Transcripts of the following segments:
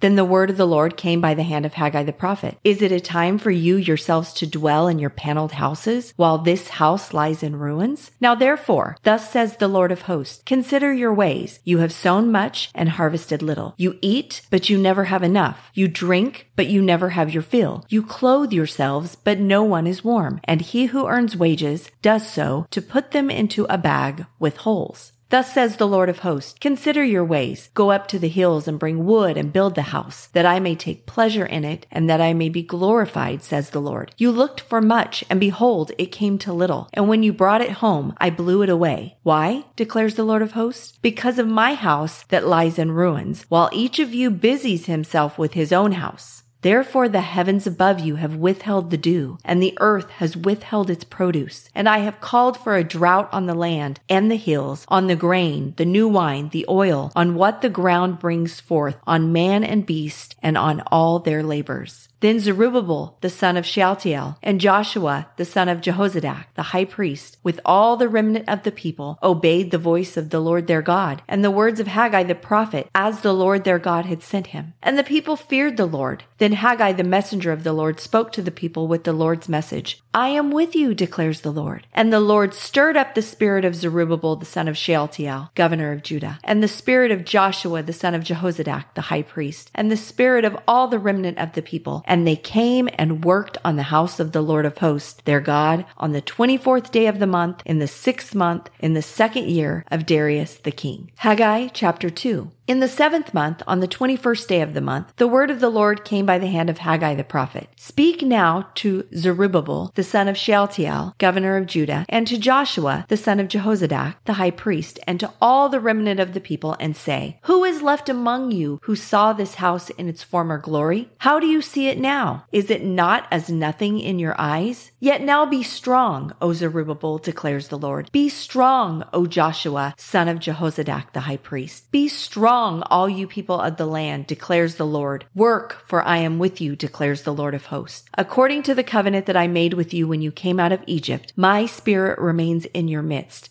Then the word of the Lord came by the hand of Haggai the prophet. Is it a time for you yourselves to dwell in your paneled houses while this house lies in ruins? Now therefore, thus says the Lord of hosts, consider your ways. You have sown much and harvested little. You eat, but you never have enough. You drink, but you never have your fill. You clothe yourselves, but no one is warm. And he who earns wages does so to put them into a bag with holes. Thus says the Lord of hosts, consider your ways. Go up to the hills and bring wood and build the house, that I may take pleasure in it and that I may be glorified, says the Lord. You looked for much and behold, it came to little. And when you brought it home, I blew it away. Why? declares the Lord of hosts. Because of my house that lies in ruins, while each of you busies himself with his own house. Therefore the heavens above you have withheld the dew, and the earth has withheld its produce. And I have called for a drought on the land and the hills, on the grain, the new wine, the oil, on what the ground brings forth, on man and beast, and on all their labors. Then Zerubbabel, the son of Shealtiel, and Joshua, the son of Jehozadak, the high priest, with all the remnant of the people, obeyed the voice of the Lord their God, and the words of Haggai the prophet, as the Lord their God had sent him. And the people feared the Lord. Then Haggai the messenger of the Lord spoke to the people with the Lord's message. I am with you, declares the Lord. And the Lord stirred up the spirit of Zerubbabel, the son of Shealtiel, governor of Judah, and the spirit of Joshua, the son of Jehozadak, the high priest, and the spirit of all the remnant of the people and they came and worked on the house of the Lord of hosts, their God, on the 24th day of the month, in the sixth month, in the second year of Darius the king. Haggai chapter 2. In the seventh month, on the 21st day of the month, the word of the Lord came by the hand of Haggai the prophet. Speak now to Zerubbabel, the son of Shealtiel, governor of Judah, and to Joshua, the son of Jehozadak, the high priest, and to all the remnant of the people, and say, Who is left among you who saw this house in its former glory? How do you see it now? Is it not as nothing in your eyes? Yet now be strong, O Zerubbabel, declares the Lord. Be strong, O Joshua, son of Jehozadak, the high priest. Be strong strong, all you people of the land, declares the Lord. Work, for I am with you, declares the Lord of hosts. According to the covenant that I made with you when you came out of Egypt, my spirit remains in your midst.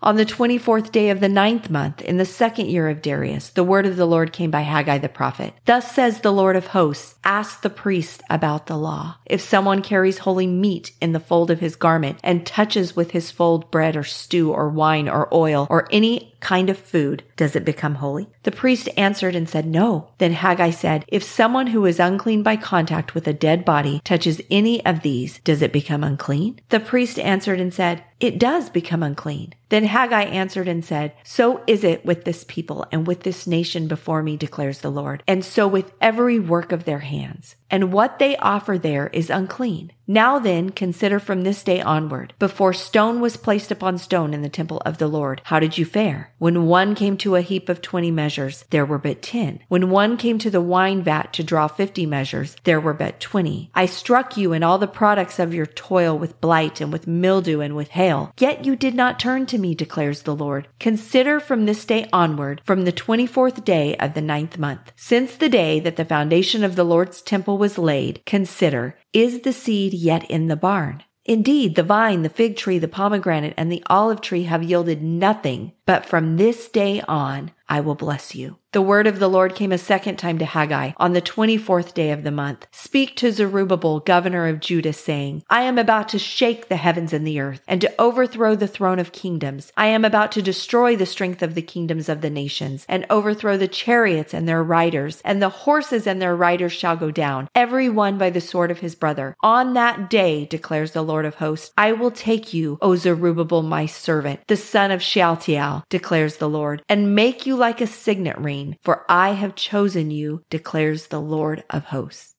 On the 24th day of the ninth month, in the second year of Darius, the word of the Lord came by Haggai the prophet. Thus says the Lord of hosts, ask the priest about the law. If someone carries holy meat in the fold of his garment and touches with his fold bread or stew or wine or oil or any kind of food, does it become holy? The priest answered and said, No. Then Haggai said, If someone who is unclean by contact with a dead body touches any of these, does it become unclean? The priest answered and said, It does become unclean. Then Haggai answered and said, So is it with this people and with this nation before me, declares the Lord, and so with every work of their hands and what they offer there is unclean. Now then, consider from this day onward. Before stone was placed upon stone in the temple of the Lord, how did you fare? When one came to a heap of twenty measures, there were but ten. When one came to the wine vat to draw fifty measures, there were but twenty. I struck you and all the products of your toil with blight and with mildew and with hail. Yet you did not turn to me, declares the Lord. Consider from this day onward, from the twenty-fourth day of the ninth month, since the day that the foundation of the Lord's temple was laid, consider, is the seed yet in the barn? Indeed, the vine, the fig tree, the pomegranate, and the olive tree have yielded nothing, but from this day on I will bless you. The word of the Lord came a second time to Haggai on the 24th day of the month. Speak to Zerubbabel, governor of Judah, saying, I am about to shake the heavens and the earth, and to overthrow the throne of kingdoms. I am about to destroy the strength of the kingdoms of the nations, and overthrow the chariots and their riders, and the horses and their riders shall go down, every one by the sword of his brother. On that day, declares the Lord of hosts, I will take you, O Zerubbabel, my servant, the son of Shealtiel, declares the Lord, and make you like a signet ring, for I have chosen you, declares the Lord of hosts.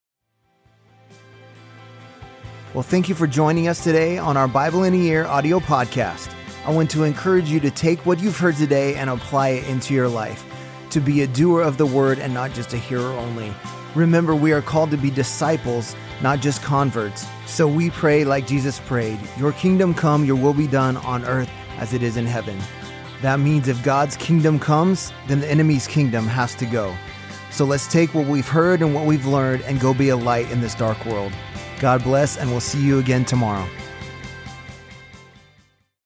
Well, thank you for joining us today on our Bible in a Year audio podcast. I want to encourage you to take what you've heard today and apply it into your life, to be a doer of the word and not just a hearer only. Remember, we are called to be disciples, not just converts. So we pray like Jesus prayed Your kingdom come, your will be done on earth as it is in heaven. That means if God's kingdom comes, then the enemy's kingdom has to go. So let's take what we've heard and what we've learned and go be a light in this dark world. God bless, and we'll see you again tomorrow.